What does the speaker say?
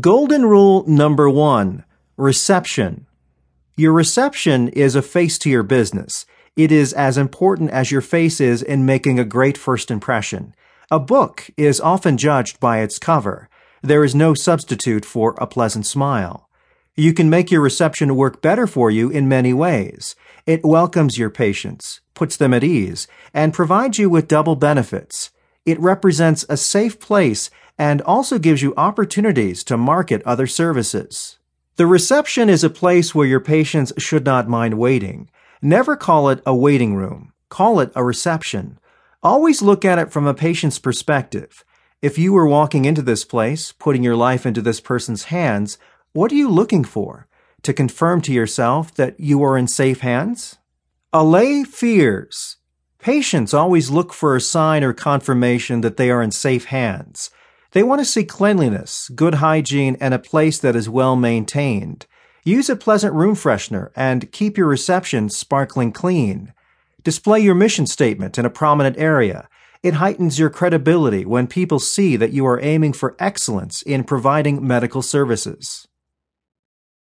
Golden rule number one reception. Your reception is a face to your business. It is as important as your face is in making a great first impression. A book is often judged by its cover. There is no substitute for a pleasant smile. You can make your reception work better for you in many ways. It welcomes your patients, puts them at ease, and provides you with double benefits. It represents a safe place and also gives you opportunities to market other services. The reception is a place where your patients should not mind waiting. Never call it a waiting room. Call it a reception. Always look at it from a patient's perspective. If you were walking into this place, putting your life into this person's hands, what are you looking for? To confirm to yourself that you are in safe hands? Allay fears. Patients always look for a sign or confirmation that they are in safe hands. They want to see cleanliness, good hygiene, and a place that is well maintained. Use a pleasant room freshener and keep your reception sparkling clean. Display your mission statement in a prominent area. It heightens your credibility when people see that you are aiming for excellence in providing medical services.